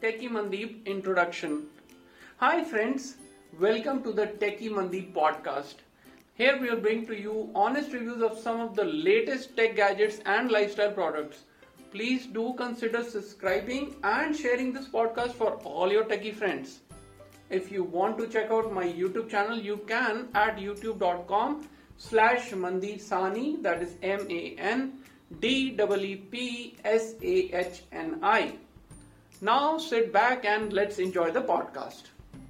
Techy Mandeep introduction. Hi friends, welcome to the Techy Mandeep podcast. Here we will bring to you honest reviews of some of the latest tech gadgets and lifestyle products. Please do consider subscribing and sharing this podcast for all your techie friends. If you want to check out my YouTube channel, you can at youtube.com slash Mandeep Sahni, that is M-A-N-D-E-E-P-S-A-H-N-I. Now sit back and let's enjoy the podcast.